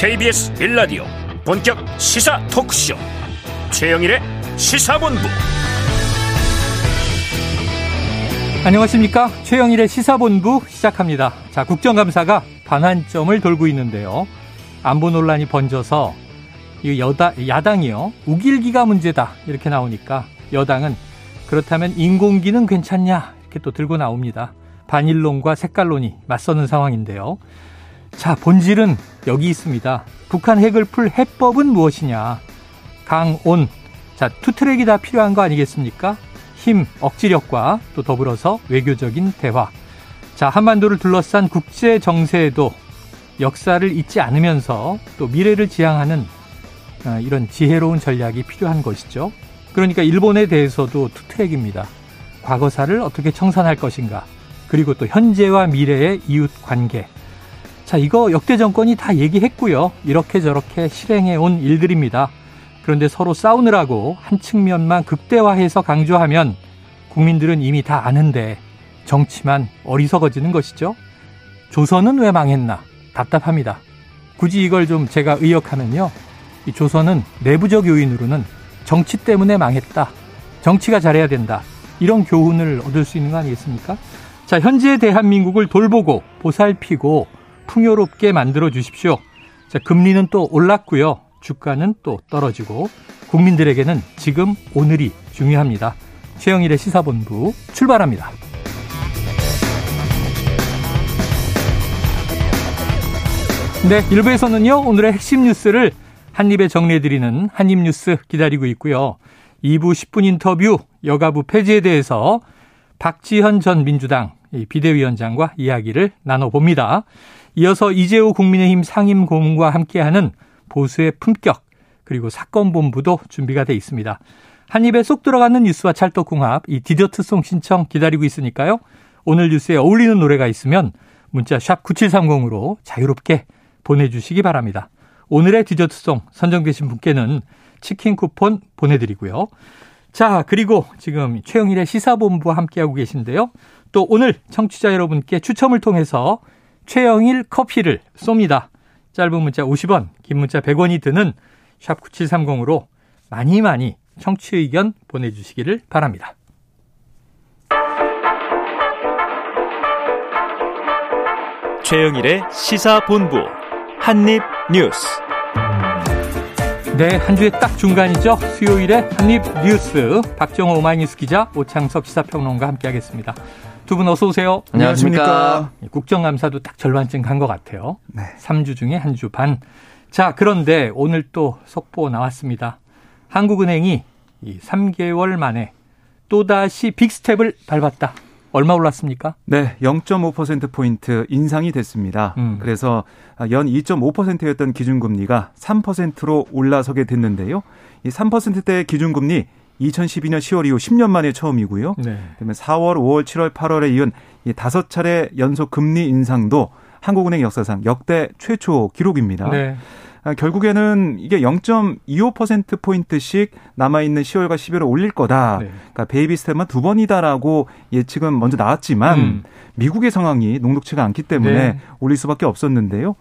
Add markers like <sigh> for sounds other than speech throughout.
KBS 빌라디오 본격 시사 토크쇼. 최영일의 시사본부. 안녕하십니까? 최영일의 시사본부 시작합니다. 자 국정감사가 반환점을 돌고 있는데요. 안보 논란이 번져서 이 여다, 야당이요. 우길기가 문제다. 이렇게 나오니까 여당은 그렇다면 인공기는 괜찮냐? 이렇게 또 들고 나옵니다. 반일론과 색깔론이 맞서는 상황인데요 자, 본질은 여기 있습니다. 북한 핵을 풀 해법은 무엇이냐? 강 온. 자, 투트랙이 다 필요한 거 아니겠습니까? 힘, 억지력과 또 더불어서 외교적인 대화. 자, 한반도를 둘러싼 국제 정세에도 역사를 잊지 않으면서 또 미래를 지향하는 아, 이런 지혜로운 전략이 필요한 것이죠. 그러니까 일본에 대해서도 투트랙입니다. 과거사를 어떻게 청산할 것인가. 그리고 또 현재와 미래의 이웃 관계. 자, 이거 역대 정권이 다 얘기했고요. 이렇게 저렇게 실행해 온 일들입니다. 그런데 서로 싸우느라고 한 측면만 극대화해서 강조하면 국민들은 이미 다 아는데 정치만 어리석어지는 것이죠. 조선은 왜 망했나? 답답합니다. 굳이 이걸 좀 제가 의역하면요. 이 조선은 내부적 요인으로는 정치 때문에 망했다. 정치가 잘해야 된다. 이런 교훈을 얻을 수 있는 거 아니겠습니까? 자, 현재 대한민국을 돌보고 보살피고 풍요롭게 만들어 주십시오. 자, 금리는 또 올랐고요. 주가는 또 떨어지고 국민들에게는 지금 오늘이 중요합니다. 최영일의 시사본부 출발합니다. 네, 1부에서는요, 오늘의 핵심 뉴스를 한입에 정리해드리는 한입뉴스 기다리고 있고요. 2부 10분 인터뷰 여가부 폐지에 대해서 박지현 전 민주당 비대위원장과 이야기를 나눠봅니다. 이어서 이재호 국민의힘 상임 고문과 함께하는 보수의 품격 그리고 사건본부도 준비가 돼 있습니다. 한 입에 쏙 들어가는 뉴스와 찰떡궁합 이 디저트송 신청 기다리고 있으니까요. 오늘 뉴스에 어울리는 노래가 있으면 문자 샵 9730으로 자유롭게 보내주시기 바랍니다. 오늘의 디저트송 선정되신 분께는 치킨 쿠폰 보내드리고요. 자, 그리고 지금 최영일의 시사본부와 함께하고 계신데요. 또 오늘 청취자 여러분께 추첨을 통해서 최영일 커피를 쏩니다. 짧은 문자 50원, 긴 문자 100원이 드는 샵 9730으로 많이 많이 청취 의견 보내주시기를 바랍니다. 최영일의 시사본부 한입뉴스 네, 한 주의 딱 중간이죠. 수요일에 한입뉴스 박정호 오마이뉴스 기자 오창석 시사평론가 함께하겠습니다. 두 분 어서 오세요. 안녕하십니까. 국정감사도 딱 절반쯤 간 것 같아요. 네. 3주 중에 한 주 반. 자, 그런데 오늘 또 속보 나왔습니다. 한국은행이 이 3개월 만에 또다시 빅스텝을 밟았다. 얼마 올랐습니까? 네, 0.5%포인트 인상이 됐습니다. 음. 그래서 연 2.5%였던 기준금리가 3%로 올라서게 됐는데요. 이 3%대 기준금리 2012년 10월 이후 10년 만에 처음이고요. 네. 그다음에 4월, 5월, 7월, 8월에 이은 이 다섯 차례 연속 금리 인상도 한국은행 역사상 역대 최초 기록입니다. 네. 아, 결국에는 이게 0.25%포인트씩 남아 있는 10월과 11월 올릴 거다. 네. 그러니까 베이비 스텝만 두 번이다라고 예측은 먼저 나왔지만 음. 미국의 상황이 녹록치가 않기 때문에 네. 올릴 수밖에 없었는데요.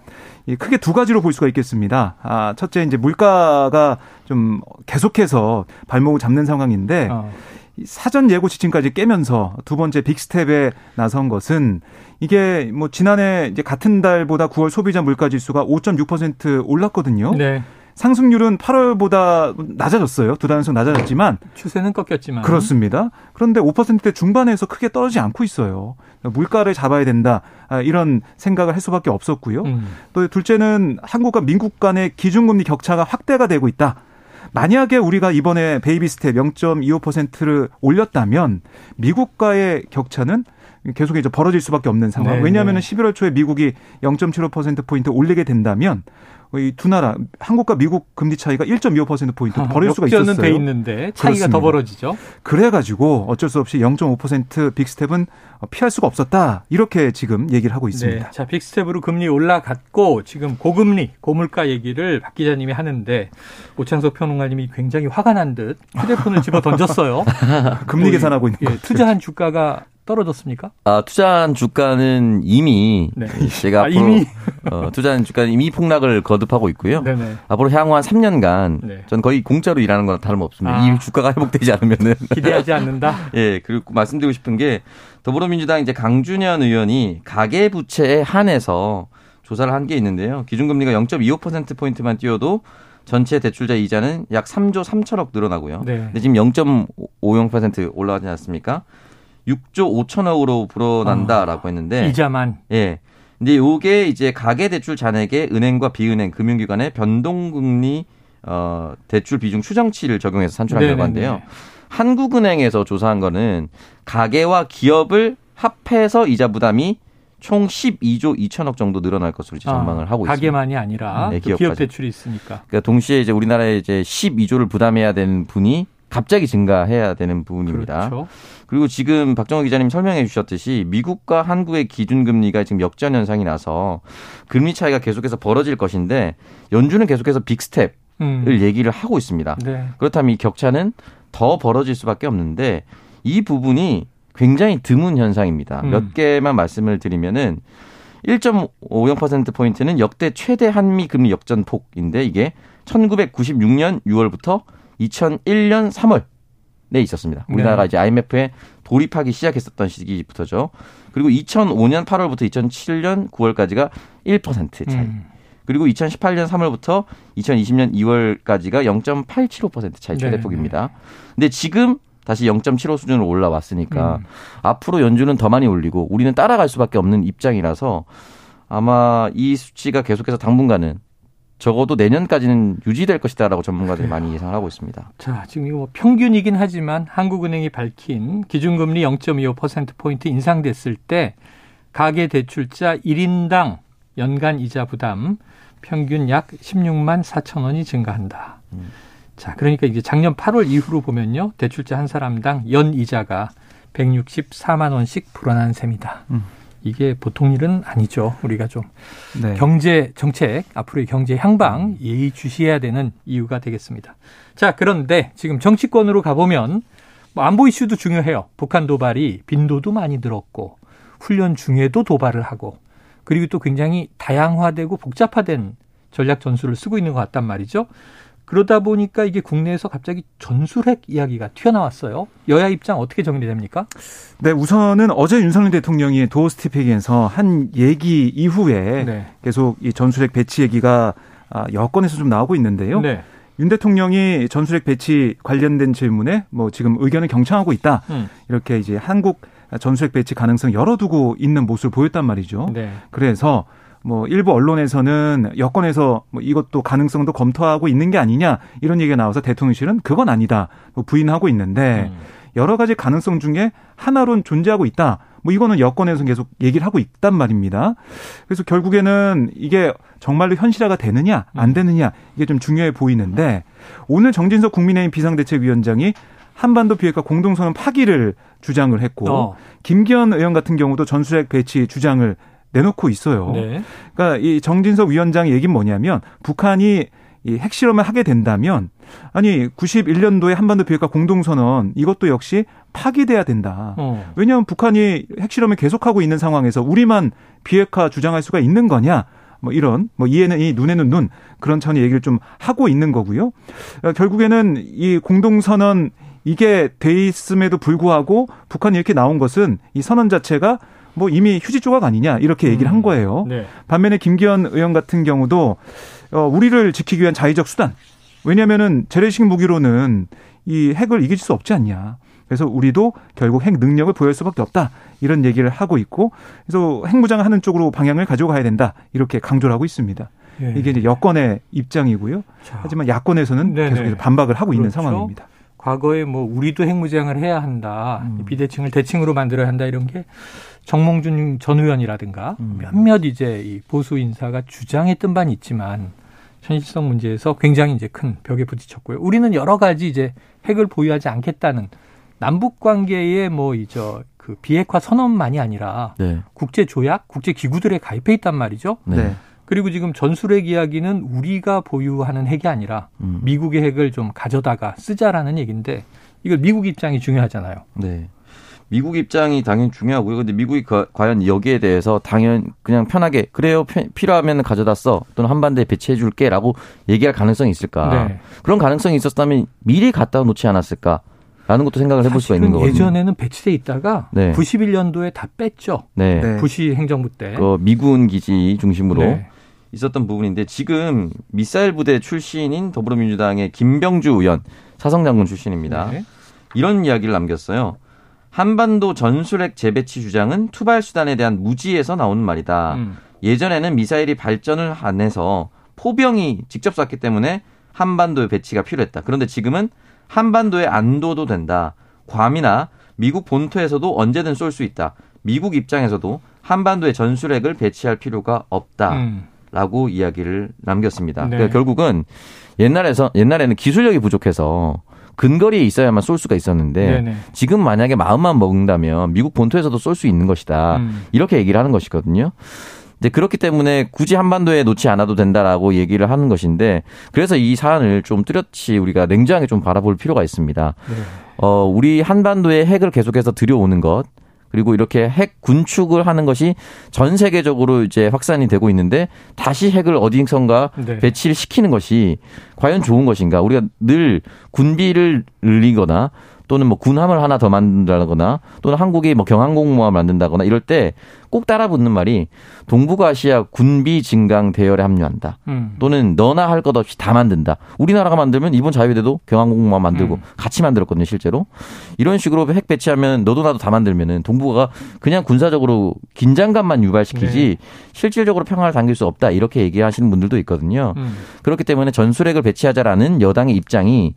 크게 두 가지로 볼 수가 있겠습니다. 아, 첫째 이제 물가가 좀 계속해서 발목을 잡는 상황인데 어. 사전 예고 지침까지 깨면서 두 번째 빅스텝에 나선 것은 이게 뭐 지난해 이제 같은 달보다 9월 소비자 물가 지수가 5.6% 올랐거든요. 네. 상승률은 8월보다 낮아졌어요. 두 단속 낮아졌지만 추세는 꺾였지만 그렇습니다. 그런데 5%대 중반에서 크게 떨어지지 않고 있어요. 물가를 잡아야 된다 아, 이런 생각을 할 수밖에 없었고요. 음. 또 둘째는 한국과 미국 간의 기준금리 격차가 확대가 되고 있다. 만약에 우리가 이번에 베이비 스텝 0.25%를 올렸다면 미국과의 격차는 계속 이제 벌어질 수밖에 없는 상황. 네, 왜냐하면 네. 11월 초에 미국이 0.75% 포인트 올리게 된다면 이 두 나라 한국과 미국 금리 차이가 1.25% 포인트 벌일 수가 있었어요. 돼 있는데 차이가 그렇습니다. 더 벌어지죠. 그래 가지고 어쩔 수 없이 0.5% 빅스텝은 피할 수가 없었다 이렇게 지금 얘기를 하고 있습니다. 네. 자 빅스텝으로 금리 올라갔고 지금 고금리 고물가 얘기를 박 기자님이 하는데 오창석 평론가님이 굉장히 화가 난 듯 휴대폰을 집어 던졌어요. <laughs> 금리 계산하고 있는 예, 투자한 주가가 떨어졌습니까? 아, 투자한 주가는 이미 네. 제가 아, 이미? 어, 투자한 주가는 이미 폭락을 거듭하고 있고요. 네네. 앞으로 향후 한 3년간 네. 전 거의 공짜로 일하는 건 다름없습니다. 아. 이 주가가 회복되지 않으면은 <laughs> 기대하지 않는다. <laughs> 예, 그리고 말씀드리고 싶은 게 더불어민주당 이제 강준현 의원이 가계 부채에 한해서 조사를 한 게 있는데요. 기준금리가 0.25% 포인트만 뛰어도 전체 대출자 이자는 약 3조 3천억 늘어나고요. 네. 근데 지금 0.50% 올라가지 않습니까? 6조 5천억으로 불어난다라고 아, 했는데 이자만 예. 근데 요게 이제 가계 대출 잔액에 은행과 비은행 금융기관의 변동금리 어 대출 비중 추정치를 적용해서 산출한 네네네. 결과인데요. 한국은행에서 조사한 거는 가계와 기업을 합해서 이자 부담이 총 12조 2천억 정도 늘어날 것으로 이제 아, 전망을 아, 하고 있습니다. 가계만이 아니라 네, 기업 대출이 있으니까. 그러니까 동시에 이제 우리나라에 이제 12조를 부담해야 되는 분이 갑자기 증가해야 되는 부분입니다. 그렇죠. 그리고 지금 박정호 기자님 설명해 주셨듯이 미국과 한국의 기준금리가 지금 역전 현상이 나서 금리 차이가 계속해서 벌어질 것인데 연준은 계속해서 빅스텝을 음. 얘기를 하고 있습니다. 네. 그렇다면 이 격차는 더 벌어질 수밖에 없는데 이 부분이 굉장히 드문 현상입니다. 음. 몇 개만 말씀을 드리면은 1.50%포인트는 역대 최대 한미 금리 역전폭인데 이게 1996년 6월부터 2001년 3월에 있었습니다. 우리나라가 네. 이제 IMF에 돌입하기 시작했었던 시기부터죠. 그리고 2005년 8월부터 2007년 9월까지가 1% 차이. 음. 그리고 2018년 3월부터 2020년 2월까지가 0.875% 차이 최대폭입니다. 네. 근데 지금 다시 0.75 수준으로 올라왔으니까 음. 앞으로 연준은 더 많이 올리고 우리는 따라갈 수밖에 없는 입장이라서 아마 이 수치가 계속해서 당분간은 적어도 내년까지는 유지될 것이다라고 전문가들이 그래요. 많이 예상을 하고 있습니다. 자, 지금 이거 뭐 평균이긴 하지만 한국은행이 밝힌 기준금리 0.25%포인트 인상됐을 때 가계 대출자 1인당 연간 이자 부담 평균 약 16만 4천 원이 증가한다. 음. 자, 그러니까 이제 작년 8월 이후로 보면요. 대출자 한 사람당 연 이자가 164만 원씩 불어난 셈이다. 음. 이게 보통 일은 아니죠. 우리가 좀 네. 경제 정책 앞으로의 경제 향방 예의 주시해야 되는 이유가 되겠습니다. 자, 그런데 지금 정치권으로 가보면 뭐 안보 이슈도 중요해요. 북한 도발이 빈도도 많이 늘었고 훈련 중에도 도발을 하고 그리고 또 굉장히 다양화되고 복잡화된 전략 전술을 쓰고 있는 것 같단 말이죠. 그러다 보니까 이게 국내에서 갑자기 전술핵 이야기가 튀어나왔어요. 여야 입장 어떻게 정리됩니까? 네, 우선은 어제 윤석열 대통령이 도어 스티픽에서 한 얘기 이후에 네. 계속 이 전술핵 배치 얘기가 아, 여권에서 좀 나오고 있는데요. 네. 윤 대통령이 전술핵 배치 관련된 질문에 뭐 지금 의견을 경청하고 있다. 음. 이렇게 이제 한국 전술핵 배치 가능성 열어두고 있는 모습을 보였단 말이죠. 네. 그래서 뭐 일부 언론에서는 여권에서 뭐 이것도 가능성도 검토하고 있는 게 아니냐 이런 얘기가 나와서 대통령실은 그건 아니다 뭐 부인하고 있는데 음. 여러 가지 가능성 중에 하나론 존재하고 있다. 뭐 이거는 여권에서 계속 얘기를 하고 있단 말입니다. 그래서 결국에는 이게 정말로 현실화가 되느냐 안 음. 되느냐 이게 좀 중요해 보이는데 오늘 정진석 국민의힘 비상대책위원장이 한반도 비핵화 공동선언 파기를 주장을 했고 어. 김기현 의원 같은 경우도 전술핵 배치 주장을 내놓고 있어요. 네. 그러니까 이 정진석 위원장 얘기는 뭐냐면 북한이 이 핵실험을 하게 된다면 아니 91년도에 한반도 비핵화 공동선언 이것도 역시 파기돼야 된다. 어. 왜냐하면 북한이 핵실험을 계속하고 있는 상황에서 우리만 비핵화 주장할 수가 있는 거냐? 뭐 이런 뭐 이해는 이 눈에는 눈 그런 차원의 얘기를 좀 하고 있는 거고요. 그러니까 결국에는 이 공동선언 이게 돼 있음에도 불구하고 북한이 이렇게 나온 것은 이 선언 자체가 뭐 이미 휴지 조각 아니냐 이렇게 얘기를 한 음. 거예요. 네. 반면에 김기현 의원 같은 경우도 어, 우리를 지키기 위한 자의적 수단. 왜냐면은 재래식 무기로는 이 핵을 이길 수 없지 않냐. 그래서 우리도 결국 핵 능력을 보여줄 수밖에 없다. 이런 얘기를 하고 있고 그래서 핵무장 하는 쪽으로 방향을 가져가야 된다. 이렇게 강조를 하고 있습니다. 예. 이게 이제 여권의 입장이고요. 자. 하지만 야권에서는 네네. 계속 반박을 하고 그렇죠. 있는 상황입니다. 과거에 뭐 우리도 핵무장을 해야 한다. 음. 비대칭을 대칭으로 만들어야 한다 이런 게 정몽준 전 의원이라든가 음. 몇몇 이제 이 보수 인사가 주장했던 바는 있지만 현실성 문제에서 굉장히 이제 큰 벽에 부딪혔고요. 우리는 여러 가지 이제 핵을 보유하지 않겠다는 남북 관계의 뭐 이저 그 비핵화 선언만이 아니라 네. 국제 조약, 국제 기구들에 가입해 있단 말이죠. 네. 그리고 지금 전술핵 이야기는 우리가 보유하는 핵이 아니라 음. 미국의 핵을 좀 가져다가 쓰자라는 얘기인데 이걸 미국 입장이 중요하잖아요. 네. 미국 입장이 당연히 중요하고요. 근데 미국이 과연 여기에 대해서 당연 그냥 편하게 그래요 필요하면 가져다 써 또는 한반도에 배치해 줄게라고 얘기할 가능성이 있을까? 네. 그런 가능성이 있었다면 미리 갖다 놓지 않았을까? 라는 것도 생각을 해볼 수가 있는 거거든요. 예전에는 배치돼 있다가 네. 91년도에 다 뺐죠. 네. 네. 부시 행정부 때. 그 미군 기지 중심으로 네. 있었던 부분인데 지금 미사일 부대 출신인 더불어민주당의 김병주 의원 사성장군 출신입니다. 네. 이런 이야기를 남겼어요. 한반도 전술핵 재배치 주장은 투발 수단에 대한 무지에서 나오는 말이다. 음. 예전에는 미사일이 발전을 안 해서 포병이 직접 쐈기 때문에 한반도에 배치가 필요했다. 그런데 지금은 한반도에 안 둬도 된다. 괌이나 미국 본토에서도 언제든 쏠 수 있다. 미국 입장에서도 한반도에 전술핵을 배치할 필요가 없다. 음. 라고 이야기를 남겼습니다. 네. 그러니까 결국은 옛날에서 옛날에는 기술력이 부족해서 근거리에 있어야만 쏠 수가 있었는데 네네. 지금 만약에 마음만 먹는다면 미국 본토에서도 쏠 수 있는 것이다. 음. 이렇게 얘기를 하는 것이거든요. 이제 그렇기 때문에 굳이 한반도에 놓지 않아도 된다라고 얘기를 하는 것인데 그래서 이 사안을 좀 뚜렷이 우리가 냉정하게 좀 바라볼 필요가 있습니다. 네. 어, 우리 한반도에 핵을 계속해서 들여오는 것 그리고 이렇게 핵 군축을 하는 것이 전 세계적으로 이제 확산이 되고 있는데 다시 핵을 어디선가 네. 배치를 시키는 것이 과연 좋은 것인가? 우리가 늘 군비를 늘리거나 또는 뭐 군함을 하나 더 만든다거나 또는 한국이 뭐 경항공모함을 만든다거나 이럴 때 꼭 따라붙는 말이 동북아시아 군비 증강 대열에 합류한다. 음. 또는 너나 할 것 없이 다 만든다. 우리나라가 만들면 이번 자유대도 경항공모함 만들고 음. 같이 만들었거든요, 실제로. 이런 식으로 핵 배치하면 너도 나도 다 만들면은 동북아가 그냥 군사적으로 긴장감만 유발시키지 네. 실질적으로 평화를 당길 수 없다. 이렇게 얘기하시는 분들도 있거든요. 음. 그렇기 때문에 전술핵을 배치하자라는 여당의 입장이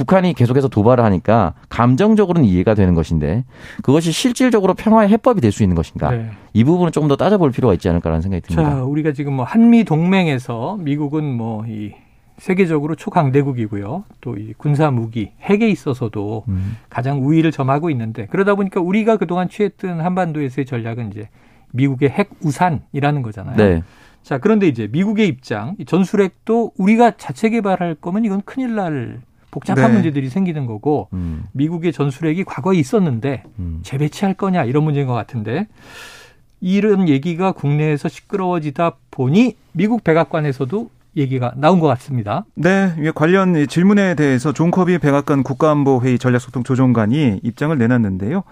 북한이 계속해서 도발을 하니까 감정적으로는 이해가 되는 것인데 그것이 실질적으로 평화의 해법이 될 수 있는 것인가 네. 이 부분은 조금 더 따져볼 필요가 있지 않을까라는 생각이 듭니다. 자, 우리가 지금 뭐 한미 동맹에서 미국은 뭐 이 세계적으로 초강대국이고요. 또 이 군사 무기, 핵에 있어서도 음. 가장 우위를 점하고 있는데 그러다 보니까 우리가 그동안 취했던 한반도에서의 전략은 이제 미국의 핵 우산이라는 거잖아요. 네. 자, 그런데 이제 미국의 입장, 전술핵도 우리가 자체 개발할 거면 이건 큰일 날 복잡한 네. 문제들이 생기는 거고 음. 미국의 전술핵이 과거에 있었는데 음. 재배치할 거냐 이런 문제인 것 같은데 이런 얘기가 국내에서 시끄러워지다 보니 미국 백악관에서도 얘기가 나온 것 같습니다. 네, 관련 질문에 대해서 존 커비 백악관 국가안보회의 전략소통 조정관이 입장을 내놨는데요.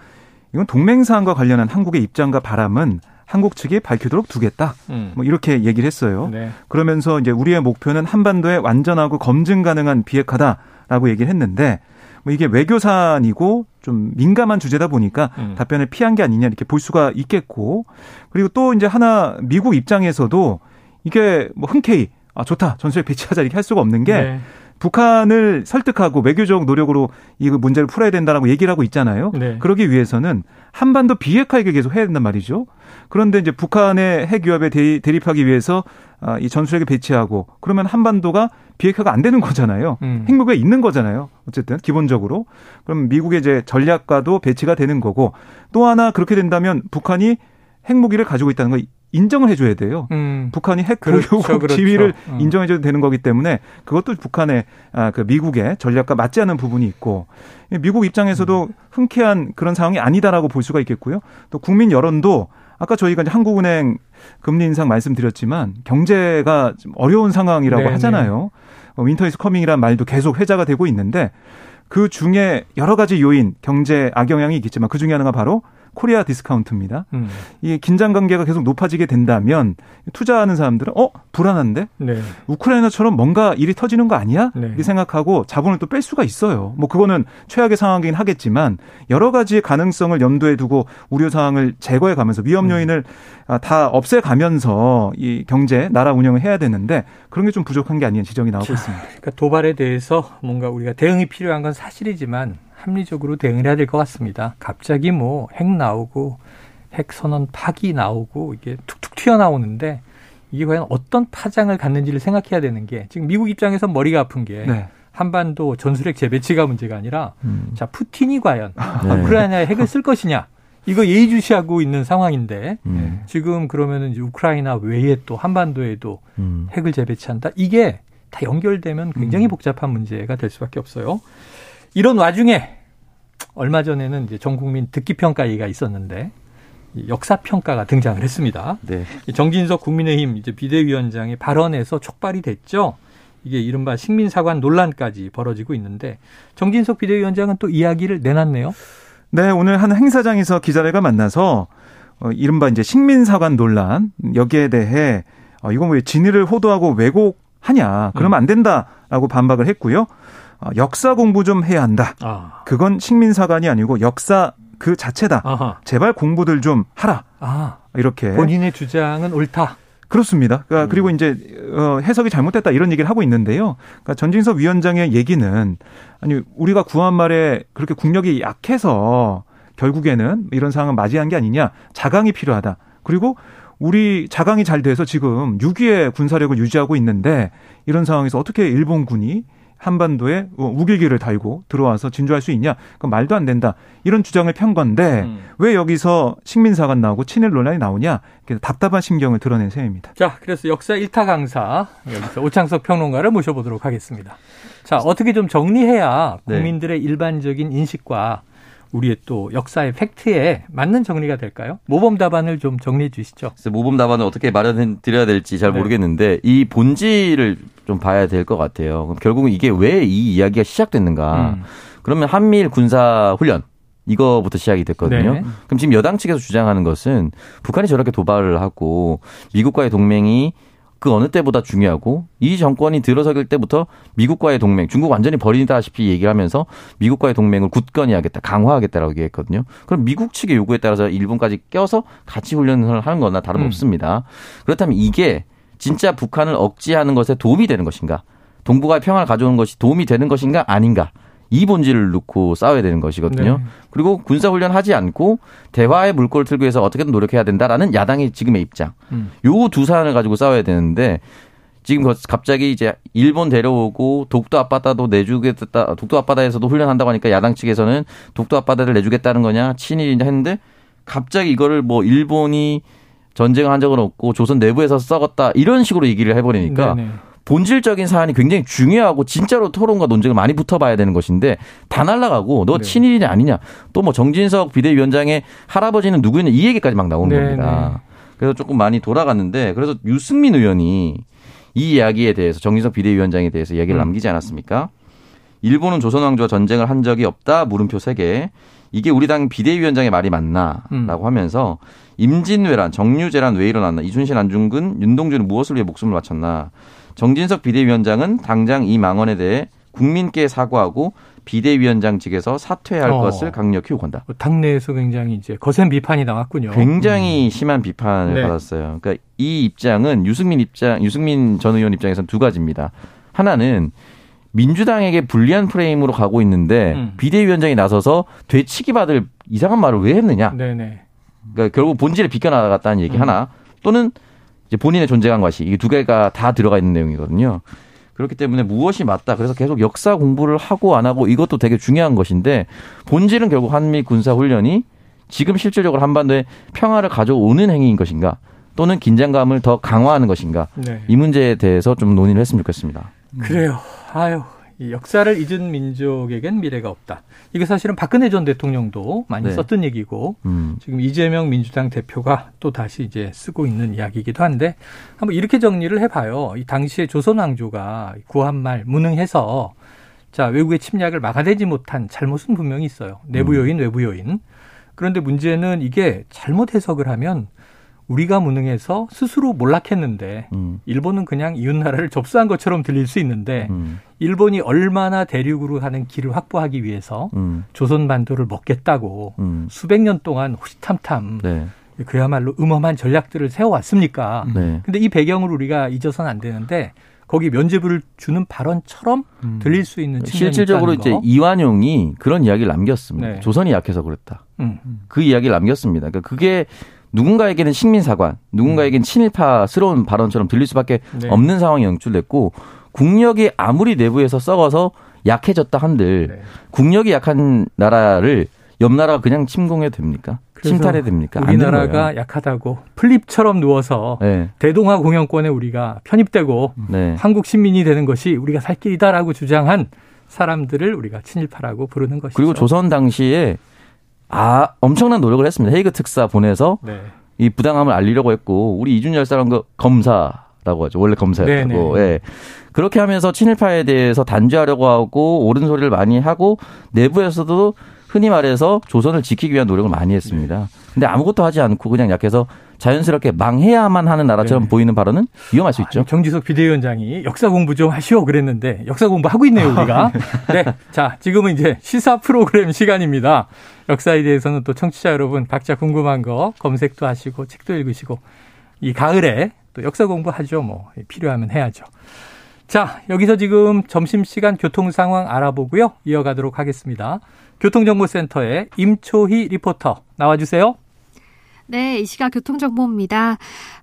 이건 동맹 사항과 관련한 한국의 입장과 바람은 한국 측이 밝히도록 두겠다. 음. 뭐 이렇게 얘기를 했어요. 네. 그러면서 이제 우리의 목표는 한반도에 완전하고 검증 가능한 비핵화다. 라고 얘기를 했는데 뭐 이게 외교 사안이고 좀 민감한 주제다 보니까 음. 답변을 피한 게 아니냐 이렇게 볼 수가 있겠고 그리고 또 이제 하나 미국 입장에서도 이게 뭐 흔쾌히 아 좋다 전술핵 배치하자 이렇게 할 수가 없는 게 네. 북한을 설득하고 외교적 노력으로 이 문제를 풀어야 된다라고 얘기를 하고 있잖아요. 네. 그러기 위해서는 한반도 비핵화 얘기 계속 해야 된단 말이죠. 그런데 이제 북한의 핵 위협에 대립하기 위해서 아, 이 전술핵을 배치하고 그러면 한반도가 비핵화가 안 되는 거잖아요. 음. 핵무기가 있는 거잖아요. 어쨌든 기본적으로. 그럼 미국의 이제 전략과도 배치가 되는 거고 또 하나 그렇게 된다면 북한이 핵무기를 가지고 있다는 걸 인정을 해줘야 돼요. 음. 북한이 핵 보유국 그렇죠, 그렇죠. 지위를 음. 인정해줘도 되는 거기 때문에 그것도 북한의 아, 그 미국의 전략과 맞지 않는 부분이 있고 미국 입장에서도 음. 흔쾌한 그런 상황이 아니다라고 볼 수가 있겠고요. 또 국민 여론도 아까 저희가 이제 한국은행 금리 인상 말씀드렸지만 경제가 좀 어려운 상황이라고 네네. 하잖아요. 어, Winter is coming이라는 말도 계속 회자가 되고 있는데 그 중에 여러 가지 요인 경제 악영향이 있겠지만 그 중에 하나가 바로 코리아 디스카운트입니다. 음. 이 긴장 관계가 계속 높아지게 된다면 투자하는 사람들은 어 불안한데 네. 우크라이나처럼 뭔가 일이 터지는 거 아니야? 네. 이렇게 생각하고 자본을 또 뺄 수가 있어요. 뭐 그거는 최악의 상황이긴 하겠지만 여러 가지 가능성을 염두에 두고 우려 사항을 제거해 가면서 위험 음. 요인을 음. 다 없애 가면서 이 경제 나라 운영을 해야 되는데 그런 게 좀 부족한 게 아니냐 지적이 나오고 자, 있습니다. 그러니까 도발에 대해서 뭔가 우리가 대응이 필요한 건 사실이지만 합리적으로 대응을 해야 될 것 같습니다. 갑자기 뭐 핵 나오고 핵 선언 파기 나오고 이게 툭툭 튀어나오는데 이게 과연 어떤 파장을 갖는지를 생각해야 되는 게 지금 미국 입장에서 머리가 아픈 게 네. 한반도 전술핵 재배치가 문제가 아니라 음. 자 푸틴이 과연 네. 우크라이나에 핵을 쓸 것이냐 이거 예의주시하고 있는 상황인데 음. 지금 그러면은 이제 우크라이나 외에 또 한반도에도 음. 핵을 재배치한다 이게 다 연결되면 굉장히 음. 복잡한 문제가 될 수밖에 없어요. 이런 와중에 얼마 전에는 이제 전 국민 듣기 평가회가 있었는데 역사 평가가 등장을 했습니다. 네. 정진석 국민의힘 이제 비대위원장의 발언에서 촉발이 됐죠. 이게 이른바 식민 사관 논란까지 벌어지고 있는데 정진석 비대위원장은 또 이야기를 내놨네요. 네, 오늘 한 행사장에서 기자들과 만나서 어, 이른바 이제 식민 사관 논란 여기에 대해 어, 이거 뭐 진위를 호도하고 왜곡하냐 그러면 안 된다라고 반박을 했고요. 어, 역사 공부 좀 해야 한다. 아. 그건 식민사관이 아니고 역사 그 자체다. 아하. 제발 공부들 좀 하라. 아. 이렇게 본인의 주장은 옳다. 그렇습니다. 그러니까 음. 그리고 이제 어, 해석이 잘못됐다 이런 얘기를 하고 있는데요. 그러니까 전진석 위원장의 얘기는 아니 우리가 구한 말에 그렇게 국력이 약해서 결국에는 이런 상황을 맞이한 게 아니냐. 자강이 필요하다. 그리고 우리 자강이 잘 돼서 지금 6위의 군사력을 유지하고 있는데 이런 상황에서 어떻게 일본군이 한반도에 우길기를 달고 들어와서 진주할 수 있냐? 그 말도 안 된다. 이런 주장을 편 건데 음. 왜 여기서 식민사관 나오고 친일 논란이 나오냐? 답답한 심경을 드러낸 셈입니다. 자, 그래서 역사 일타 강사 여기서 오창석 평론가를 모셔보도록 하겠습니다. 자, 어떻게 좀 정리해야 네. 국민들의 네. 일반적인 인식과 우리의 또 역사의 팩트에 맞는 정리가 될까요? 모범 답안을 좀 정리해 주시죠. 모범 답안을 어떻게 마련해 드려야 될지 잘 네. 모르겠는데 이 본질을 좀 봐야 될 것 같아요. 그럼 결국은 이게 왜 이 이야기가 시작됐는가? 음. 그러면 한미일 군사 훈련 이거부터 시작이 됐거든요. 네. 그럼 지금 여당 측에서 주장하는 것은 북한이 저렇게 도발을 하고 미국과의 동맹이 그 어느 때보다 중요하고 이 정권이 들어서길 때부터 미국과의 동맹, 중국 완전히 버리다시피 얘기를 하면서 미국과의 동맹을 굳건히 하겠다, 강화하겠다라고 얘기했거든요. 그럼 미국 측의 요구에 따라서 일본까지 껴서 같이 훈련을 하는 거나 다름없습니다. 음. 그렇다면 이게 진짜 북한을 억제하는 것에 도움이 되는 것인가? 동북아의 평화를 가져오는 것이 도움이 되는 것인가 아닌가? 이 본질을 놓고 싸워야 되는 것이거든요. 네. 그리고 군사훈련 하지 않고 대화의 물꼬를 틀기 위해서 어떻게든 노력해야 된다라는 야당의 지금의 입장. 음. 요두 사안을 가지고 싸워야 되는데 지금 갑자기 이제 일본 데려오고 독도 앞바다도 내주겠다, 독도 앞바다에서도 훈련한다고 하니까 야당 측에서는 독도 앞바다를 내주겠다는 거냐, 친일이냐 했는데 갑자기 이거를 뭐 일본이 전쟁을 한 적은 없고 조선 내부에서 썩었다 이런 식으로 얘기를 해버리니까 네네. 본질적인 사안이 굉장히 중요하고 진짜로 토론과 논쟁을 많이 붙어봐야 되는 것인데 다 날라가고 너 네. 친일이냐 아니냐 또 뭐 정진석 비대위원장의 할아버지는 누구냐 이 얘기까지 막 나오는 네 겁니다. 네. 그래서 조금 많이 돌아갔는데 그래서 유승민 의원이 이 이야기에 대해서 정진석 비대위원장에 대해서 이야기를 음. 남기지 않았습니까? 일본은 조선 왕조와 전쟁을 한 적이 없다 물음표 3개. 이게 우리 당 비대위원장의 말이 맞나라고 음. 하면서 임진왜란, 정유재란 왜 일어났나? 이순신, 안중근, 윤동주는 무엇을 위해 목숨을 바쳤나? 정진석 비대위원장은 당장 이 망언에 대해 국민께 사과하고 비대위원장 측에서 사퇴할 어. 것을 강력히 요구한다. 뭐 당내에서 굉장히 이제 거센 비판이 나왔군요. 굉장히 음. 심한 비판을 네. 받았어요. 그러니까 이 입장은 유승민 입장, 유승민 전 의원 입장에서는 두 가지입니다. 하나는 민주당에게 불리한 프레임으로 가고 있는데 음. 비대위원장이 나서서 되치기 받을 이상한 말을 왜 했느냐. 네네. 그러니까 결국 본질에 비껴나갔다는 얘기 음. 하나 또는 이제 본인의 존재감 과시 이게 두 개가 다 들어가 있는 내용이거든요. 그렇기 때문에 무엇이 맞다. 그래서 계속 역사 공부를 하고 안 하고 이것도 되게 중요한 것인데 본질은 결국 한미 군사 훈련이 지금 실질적으로 한반도에 평화를 가져오는 행위인 것인가 또는 긴장감을 더 강화하는 것인가 네. 이 문제에 대해서 좀 논의를 했으면 좋겠습니다. 그래요. 아유 이 역사를 잊은 민족에겐 미래가 없다. 이게 사실은 박근혜 전 대통령도 많이 네. 썼던 얘기고 음. 지금 이재명 민주당 대표가 또 다시 이제 쓰고 있는 이야기이기도 한데 한번 이렇게 정리를 해봐요. 이 당시에 조선 왕조가 구한 말 무능해서 자 외국의 침략을 막아내지 못한 잘못은 분명히 있어요. 내부 요인, 음. 외부 요인. 그런데 문제는 이게 잘못 해석을 하면 우리가 무능해서 스스로 몰락했는데 음. 일본은 그냥 이웃나라를 접수한 것처럼 들릴 수 있는데 음. 일본이 얼마나 대륙으로 가는 길을 확보하기 위해서 음. 조선 반도를 먹겠다고 음. 수백 년 동안 호시탐탐 네. 그야말로 음험한 전략들을 세워왔습니까? 네. 근데 이 배경을 우리가 잊어서는 안 되는데 거기 면죄부를 주는 발언처럼 음. 들릴 수 있는 실질적으로 이제 이완용이 그런 이야기를 남겼습니다. 네. 조선이 약해서 그랬다. 음. 그 이야기를 남겼습니다. 그러니까 그게 누군가에게는 식민사관, 누군가에게는 친일파스러운 발언처럼 들릴 수밖에 네. 없는 상황이 연출됐고 국력이 아무리 내부에서 썩어서 약해졌다 한들 네. 국력이 약한 나라를 옆 나라가 그냥 침공해도 됩니까? 침탈해도 됩니까? 우리나라가 약하다고 플립처럼 누워서 네. 대동아 공영권에 우리가 편입되고 네. 한국 시민이 되는 것이 우리가 살 길이다라고 주장한 사람들을 우리가 친일파라고 부르는 것이죠. 그리고 조선 당시에 아 엄청난 노력을 했습니다. 헤이그 특사 보내서 네. 이 부당함을 알리려고 했고 우리 이준 열 사람과 검사라고 하죠. 원래 검사였고 네, 네. 예. 그렇게 하면서 친일파에 대해서 단죄하려고 하고 옳은 소리를 많이 하고 내부에서도 흔히 말해서 조선을 지키기 위한 노력을 많이 했습니다. 근데 아무것도 하지 않고 그냥 약해서 자연스럽게 망해야만 하는 나라처럼 네. 보이는 발언은 위험할 수 있죠. 정지석 비대위원장이 역사 공부 좀 하시오 그랬는데 역사 공부 하고 있네요 우리가. <laughs> 네, 자 지금은 이제 시사 프로그램 시간입니다. 역사에 대해서는 또 청취자 여러분 각자 궁금한 거 검색도 하시고 책도 읽으시고 이 가을에 또 역사 공부하죠. 뭐 필요하면 해야죠. 자 여기서 지금 점심시간 교통 상황 알아보고요 이어가도록 하겠습니다. 교통정보센터의 임초희 리포터 나와주세요. 네, 이 시각 교통정보입니다.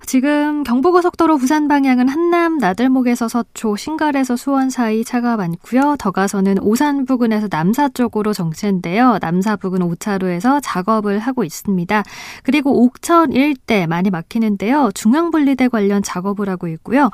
지금 경부고속도로 부산 방향은 한남 나들목에서 서초, 신갈에서 수원 사이 차가 많고요. 더 가서는 오산 부근에서 남사 쪽으로 정체인데요. 남사 부근 5차로에서 작업을 하고 있습니다. 그리고 옥천 일대 많이 막히는데요. 중앙분리대 관련 작업을 하고 있고요.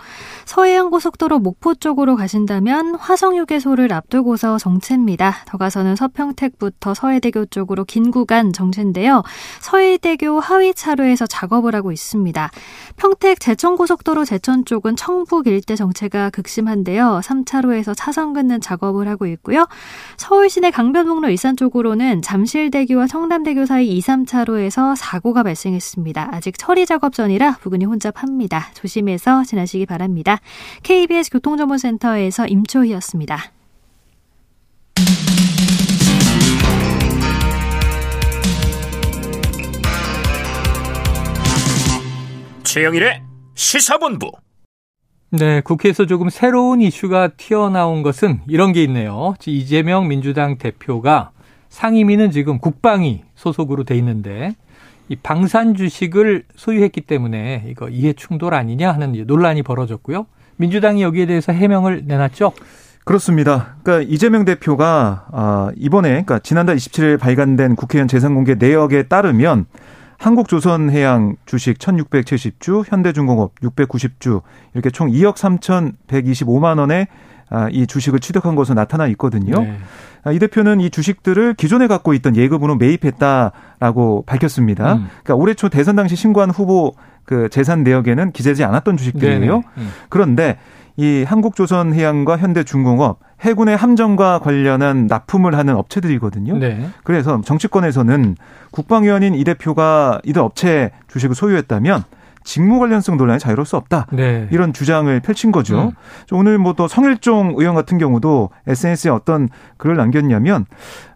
서해안 고속도로 목포 쪽으로 가신다면 화성휴게소를 앞두고서 정체입니다. 더 가서는 서평택부터 서해대교 쪽으로 긴 구간 정체인데요. 서해대교 하위 하위 차로에서 작업을 하고 있습니다. 평택 제천고속도로 제천 쪽은 청북 일대 정체가 극심한데요. 3차로에서 차선 긋는 작업을 하고 있고요. 서울 시내 강변북로 일산 쪽으로는 잠실대교와 청담대교 사이 2, 3차로에서 사고가 발생했습니다. 아직 처리 작업 전이라 부근이 혼잡합니다. 조심해서 지나시기 바랍니다. KBS 교통정보센터에서 임초희였습니다. 최영일의 시사본부. 네, 국회에서 조금 새로운 이슈가 튀어나온 것은 이런 게 있네요. 이재명 민주당 대표가 상임위는 지금 국방위 소속으로 돼 있는데 이 방산 주식을 소유했기 때문에 이거 이해 충돌 아니냐 하는 논란이 벌어졌고요. 민주당이 여기에 대해서 해명을 내놨죠. 그렇습니다. 그러니까 이재명 대표가 아, 이번에 그러니까 지난달 27일 발간된 국회의원 재산공개 내역에 따르면 한국조선해양 주식 1670주, 현대중공업 690주, 이렇게 총 2억 3,125만 원의 아, 이 주식을 취득한 것으로 나타나 있거든요. 네. 아, 이 대표는 이 주식들을 기존에 갖고 있던 예금으로 매입했다라고 밝혔습니다. 음. 그러니까 올해 초 대선 당시 신고한 후보 그 재산 내역에는 기재되지 않았던 주식들이에요. 음. 그런데 이 한국조선해양과 현대중공업 해군의 함정과 관련한 납품을 하는 업체들이거든요. 네. 그래서 정치권에서는 국방위원인 이 대표가 이들 업체 주식을 소유했다면 직무 관련성 논란이 자유로울 수 없다. 네. 이런 주장을 펼친 거죠. 음. 오늘 뭐 또 성일종 의원 같은 경우도 SNS에 어떤 글을 남겼냐면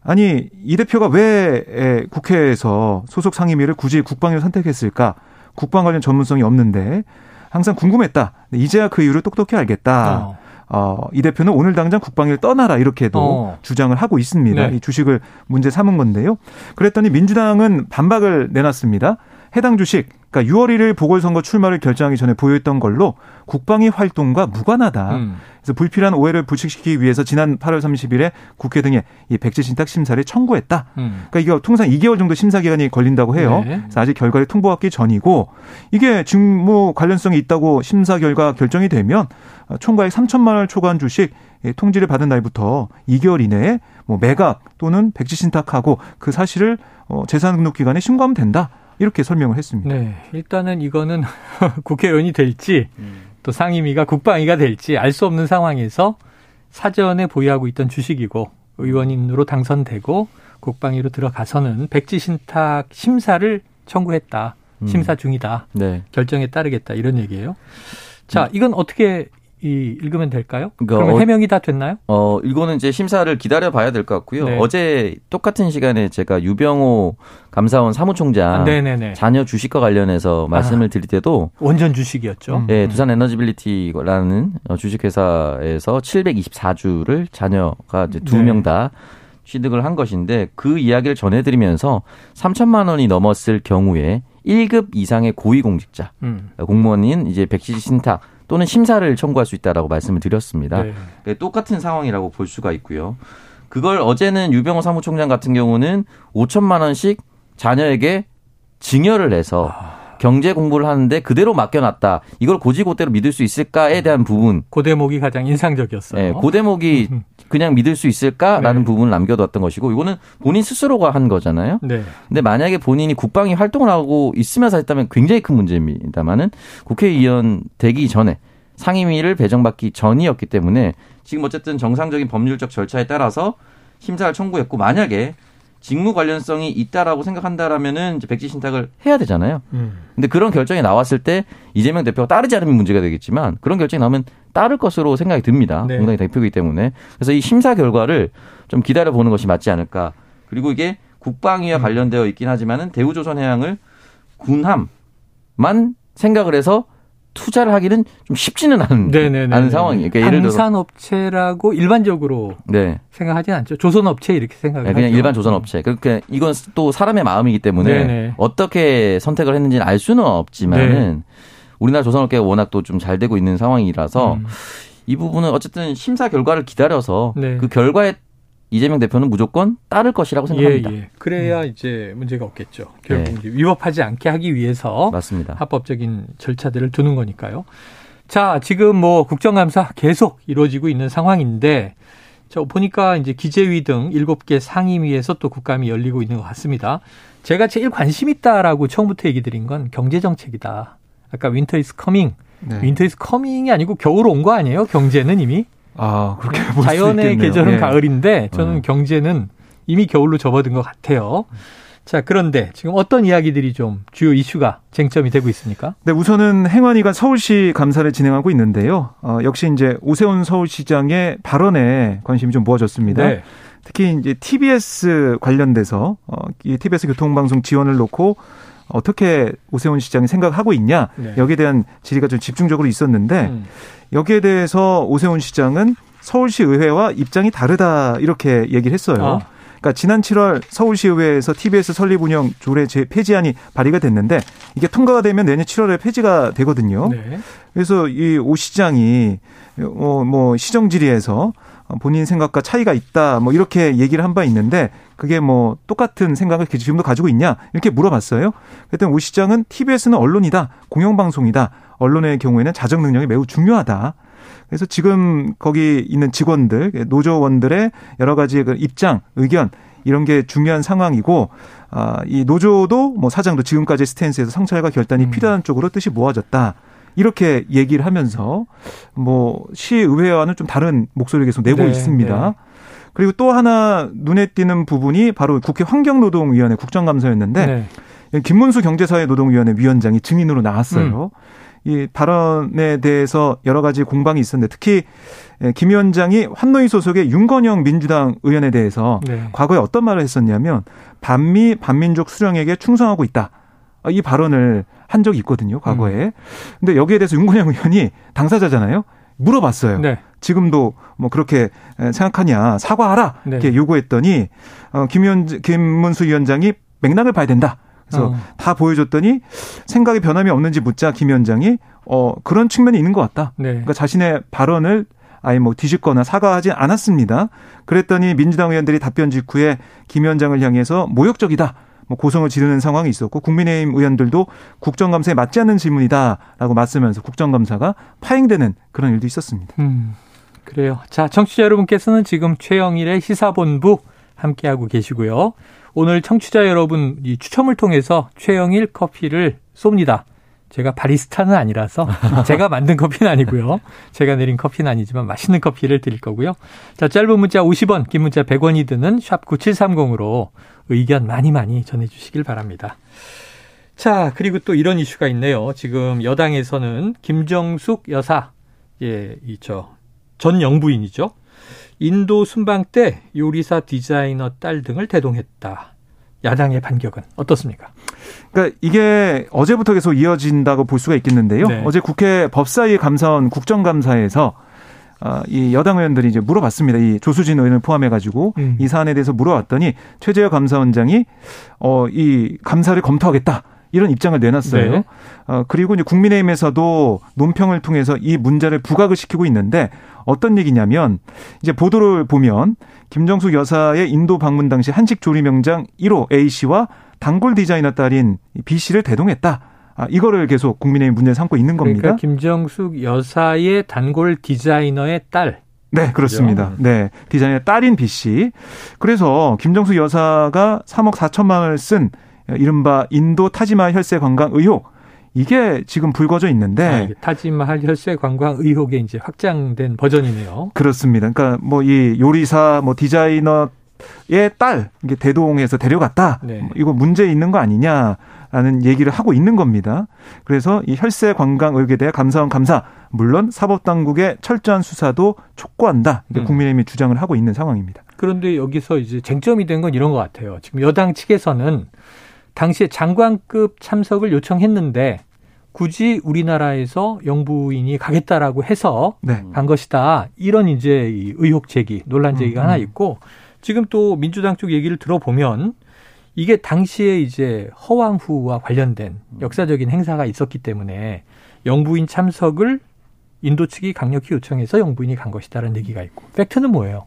아니 이 대표가 왜 국회에서 소속 상임위를 굳이 국방위를 선택했을까? 국방 관련 전문성이 없는데 항상 궁금했다. 이제야 그 이유를 똑똑히 알겠다. 어. 어, 이 대표는 오늘 당장 국방위를 떠나라 이렇게도 어. 주장을 하고 있습니다. 네. 이 주식을 문제 삼은 건데요. 그랬더니 민주당은 반박을 내놨습니다. 해당 주식 그러니까 6월 1일 보궐선거 출마를 결정하기 전에 보유했던 걸로 국방위 활동과 무관하다. 음. 그래서 불필요한 오해를 불식시키기 위해서 지난 8월 30일에 국회 등에 이 백지 신탁 심사를 청구했다. 음. 그러니까 이게 통상 2개월 정도 심사 기간이 걸린다고 해요. 네. 그래서 아직 결과를 통보받기 전이고 이게 직무 관련성이 있다고 심사 결과 결정이 되면 총괄 3천만 원을 초과한 주식 통지를 받은 날부터 2개월 이내에 뭐 매각 또는 백지 신탁하고 그 사실을 어, 재산 등록 기관에 신고하면 된다. 이렇게 설명을 했습니다. 네. 일단은 이거는 <laughs> 국회의원이 될지 음. 또 상임위가 국방위가 될지 알 수 없는 상황에서 사전에 보유하고 있던 주식이고 의원인으로 당선되고 국방위로 들어가서는 백지 신탁 심사를 청구했다. 음. 심사 중이다. 네. 결정에 따르겠다. 이런 얘기예요. 자, 음. 이건 어떻게 이 읽으면 될까요? 그러니까 그러면 어, 해명이 다 됐나요? 어, 이거는 이제 심사를 기다려 봐야 될 것 같고요. 네. 어제 똑같은 시간에 제가 유병호 감사원 사무총장 네네네. 자녀 주식과 관련해서 말씀을 아, 드릴 때도 원전 주식이었죠. 음. 네, 두산 에너지빌리티라는 주식회사에서 724주를 자녀가 이제 두 명다 네. 취득을 한 것인데 그 이야기를 전해드리면서 3천만 원이 넘었을 경우에 1급 이상의 고위공직자 음. 공무원인 이제 백지 신탁 또는 심사를 청구할 수 있다라고 말씀을 드렸습니다. 네. 네. 똑같은 상황이라고 볼 수가 있고요. 그걸 어제는 유병호 사무총장 같은 경우는 5천만 원씩 자녀에게 증여를 해서 경제 공부를 하는데 그대로 맡겨놨다. 이걸 곧이곧대로 믿을 수 있을까에 대한 부분. 그 대목이 가장 인상적이었어요. 네, 그 대목이 그냥 믿을 수 있을까라는 네. 부분을 남겨두었던 것이고 이거는 본인 스스로가 한 거잖아요. 네. 근데 만약에 본인이 국방위 활동을 하고 있으면서 했다면 굉장히 큰 문제입니다만은 국회의원 되기 전에 상임위를 배정받기 전이었기 때문에 지금 어쨌든 정상적인 법률적 절차에 따라서 심사를 청구했고 만약에 직무 관련성이 있다라고 생각한다라면은 이제 백지 신탁을 해야 되잖아요. 음. 근데 그런 결정이 나왔을 때 이재명 대표가 따르지 않으면 문제가 되겠지만 그런 결정이 나오면 따를 것으로 생각이 듭니다. 네. 공당의 대표이기 때문에 그래서 이 심사 결과를 좀 기다려 보는 것이 맞지 않을까. 그리고 이게 국방위와 음. 관련되어 있긴 하지만은 대우조선해양을 군함만 생각을 해서 투자를 하기는 좀 쉽지는 않은, 않은 상황이에요. 그러니까 예를 들어 방산업체라고 일반적으로 네. 생각하지 않죠. 조선업체 이렇게 생각을 네, 그냥 일반 조선업체. 그러니까 이건 또 사람의 마음이기 때문에 네네. 어떻게 선택을 했는지는 알 수는 없지만은 네. 우리나라 조선업계가 워낙 또 좀 잘 되고 있는 상황이라서 음. 이 부분은 어쨌든 심사 결과를 기다려서 네. 그 결과에 이재명 대표는 무조건 따를 것이라고 생각합니다. 예, 예. 그래야 음. 이제 문제가 없겠죠. 결국 네. 위법하지 않게 하기 위해서 맞습니다. 합법적인 절차들을 두는 거니까요. 자, 지금 뭐 국정감사 계속 이루어지고 있는 상황인데 저 보니까 이제 기재위 등 7개 상임위에서 또 국감이 열리고 있는 것 같습니다. 제가 제일 관심 있다라고 처음부터 얘기 드린 건 경제 정책이다. 아까 Winter is coming. Winter is coming이 아니고 겨울 온 거 아니에요? 경제는 이미? 아, 그렇게 볼 자연의 계절은 예. 가을인데 저는 어. 경제는 이미 겨울로 접어든 것 같아요. 자, 그런데 지금 어떤 이야기들이 좀 주요 이슈가 쟁점이 되고 있습니까? 네, 우선은 행안위가 서울시 감사를 진행하고 있는데요. 어, 역시 이제 오세훈 서울시장의 발언에 관심이 좀 모아졌습니다. 네. 특히 이제 TBS 관련돼서 어, 이 TBS 교통방송 지원을 놓고 어떻게 오세훈 시장이 생각하고 있냐 네. 여기에 대한 질의가 좀 집중적으로 있었는데 음. 여기에 대해서 오세훈 시장은 서울시 의회와 입장이 다르다 이렇게 얘기를 했어요. 아. 그러니까 지난 7월 서울시 의회에서 TBS 설립 운영 조례 폐지안이 발의가 됐는데 이게 통과가 되면 내년 7월에 폐지가 되거든요. 네. 그래서 이 오 시장이 어, 뭐 시정 질의에서 본인 생각과 차이가 있다 뭐 이렇게 얘기를 한 바 있는데 그게 뭐 똑같은 생각을 지금도 가지고 있냐 이렇게 물어봤어요. 그랬더니 오 시장은 TBS는 언론이다 공영방송이다 언론의 경우에는 자정 능력이 매우 중요하다. 그래서 지금 거기 있는 직원들, 노조원들의 여러 가지 그 입장, 의견 이런 게 중요한 상황이고 아, 이 노조도 뭐 사장도 지금까지 스탠스에서 성찰과 결단이 음. 필요한 쪽으로 뜻이 모아졌다. 이렇게 얘기를 하면서 뭐 시의회와는 좀 다른 목소리를 계속 내고 네, 있습니다. 네. 그리고 또 하나 눈에 띄는 부분이 바로 국회 환경노동위원회 국정감사였는데 네. 김문수 경제사회노동위원회 위원장이 증인으로 나왔어요. 음. 이 발언에 대해서 여러 가지 공방이 있었는데 특히 예, 김 위원장이 환노위 소속의 윤건영 민주당 의원에 대해서 네. 과거에 어떤 말을 했었냐면 반미 반민족 수령에게 충성하고 있다. 이 발언을 한 적이 있거든요, 과거에. 음. 근데 여기에 대해서 윤건영 의원이 당사자잖아요. 물어봤어요. 네. 지금도 뭐 그렇게 생각하냐 사과하라 네. 이렇게 요구했더니 어 김현 김문수 위원장이 맥락을 봐야 된다. 그래서 어. 다 보여줬더니 생각에 변함이 없는지 묻자 김 위원장이 어 그런 측면이 있는 것 같다. 네. 그러니까 자신의 발언을 아예 뭐 뒤집거나 사과하지 않았습니다. 그랬더니 민주당 의원들이 답변 직후에 김 위원장을 향해서 모욕적이다. 뭐 고성을 지르는 상황이 있었고 국민의힘 의원들도 국정감사에 맞지 않는 질문이다라고 맞서면서 국정감사가 파행되는 그런 일도 있었습니다. 음, 그래요. 자, 청취자 여러분께서는 지금 최영일의 시사본부 함께하고 계시고요. 오늘 청취자 여러분 이 추첨을 통해서 최영일 커피를 쏩니다. 제가 바리스타는 아니라서 <laughs> 제가 만든 커피는 아니고요. 제가 내린 커피는 아니지만 맛있는 커피를 드릴 거고요. 자, 짧은 문자 50원, 긴 문자 100원이 드는 샵 9730으로 의견 많이 많이 전해 주시길 바랍니다. 자, 그리고 또 이런 이슈가 있네요. 지금 여당에서는 김정숙 여사, 예, 이죠. 전 영부인이죠. 인도 순방 때 요리사 디자이너 딸 등을 대동했다. 야당의 반격은 어떻습니까? 그러니까 이게 어제부터 계속 이어진다고 볼 수가 있겠는데요. 네. 어제 국회 법사위 감사원 국정감사에서 어, 이 여당 의원들이 이제 물어봤습니다. 이 조수진 의원을 포함해 가지고 음. 이 사안에 대해서 물어봤더니 최재형 감사원장이 어, 이 감사를 검토하겠다. 이런 입장을 내놨어요. 네. 어, 그리고 이제 국민의힘에서도 논평을 통해서 이 문제를 부각을 시키고 있는데 어떤 얘기냐면 이제 보도를 보면 김정숙 여사의 인도 방문 당시 한식 조리 명장 1호 A 씨와 단골 디자이너 딸인 B 씨를 대동했다. 아, 이거를 계속 국민의힘 문제 삼고 있는 겁니다. 그러니까 김정숙 여사의 단골 디자이너의 딸. 네, 그렇습니다. 그렇죠? 네. 디자이너의 딸인 B 씨. 그래서 김정숙 여사가 3억 4천만 원을 쓴 이른바 인도 타지마 혈세 관광 의혹. 이게 지금 불거져 있는데 아, 타지마할 혈세 관광 의혹에 이제 확장된 버전이네요. 그렇습니다. 그러니까 뭐 이 요리사 뭐 디자이너 의딸 이게 대동에서 데려갔다. 네. 이거 문제 있는 거 아니냐라는 얘기를 하고 있는 겁니다. 그래서 이 혈세 관광 의혹에 대해 감사원 감사 물론 사법 당국의 철저한 수사도 촉구한다. 이게 음. 국민의힘이 주장을 하고 있는 상황입니다. 그런데 여기서 이제 쟁점이 된 건 이런 것 같아요. 지금 여당 측에서는 당시에 장관급 참석을 요청했는데 굳이 우리나라에서 영부인이 가겠다라고 해서 네. 간 것이다. 이런 이제 의혹 제기, 논란 제기가 음. 하나 있고 지금 또 민주당 쪽 얘기를 들어보면 이게 당시에 이제 허왕후와 관련된 역사적인 행사가 있었기 때문에 영부인 참석을 인도 측이 강력히 요청해서 영부인이 간 것이다라는 얘기가 있고 팩트는 뭐예요?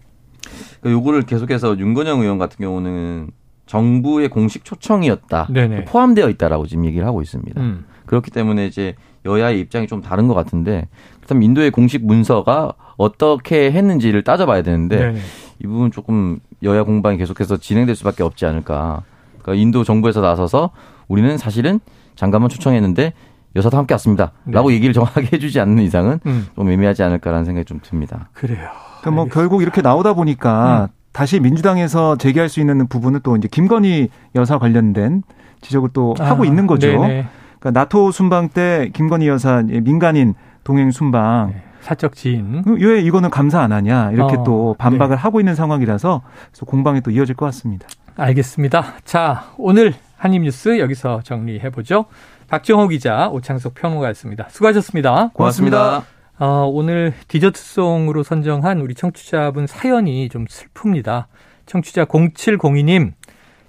그러니까 요거를 계속해서 윤건영 의원 같은 경우는 정부의 공식 초청이었다 네네. 포함되어 있다라고 지금 얘기를 하고 있습니다. 음. 그렇기 때문에 이제 여야의 입장이 좀 다른 것 같은데 그렇다면 인도의 공식 문서가 어떻게 했는지를 따져봐야 되는데 네네. 이 부분 조금 여야 공방이 계속해서 진행될 수밖에 없지 않을까. 그러니까 인도 정부에서 나서서 우리는 사실은 장관만 초청했는데 여사도 함께 왔습니다. 네. 라고 얘기를 정확하게 <laughs> 해주지 않는 이상은 음. 좀 애매하지 않을까라는 생각이 좀 듭니다. 그래요. 그러니까 뭐 결국 이렇게 나오다 보니까 음. 다시 민주당에서 제기할 수 있는 부분은 또 이제 김건희 여사 관련된 지적을 또 아, 하고 있는 거죠. 네네. 그러니까 나토 순방 때 김건희 여사 민간인 동행 순방 네. 사적 지인. 왜 이거는 감사 안 하냐 이렇게 어, 또 반박을 네. 하고 있는 상황이라서 그래서 공방이 또 이어질 것 같습니다. 알겠습니다. 자 오늘 한입뉴스 여기서 정리해 보죠. 박정호 기자, 오창석 평론가였습니다. 수고하셨습니다. 고맙습니다. 어, 오늘 디저트송으로 선정한 우리 청취자분 사연이 좀 슬픕니다. 청취자 0702님,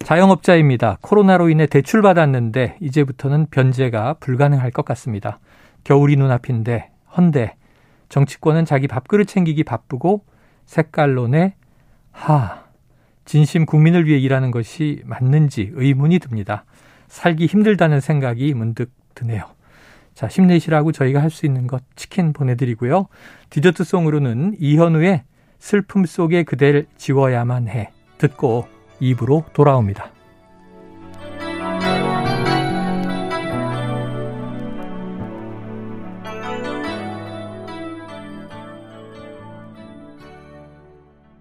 자영업자입니다. 코로나로 인해 대출 받았는데 이제부터는 변제가 불가능할 것 같습니다. 겨울이 눈앞인데 헌데 정치권은 자기 밥그릇 챙기기 바쁘고 색깔론에 하 진심 국민을 위해 일하는 것이 맞는지 의문이 듭니다. 살기 힘들다는 생각이 문득 드네요. 자, 힘내시라고 저희가 할 수 있는 것 치킨 보내드리고요. 디저트송으로는 이현우의 슬픔 속에 그댈 지워야만 해 듣고 입으로 돌아옵니다.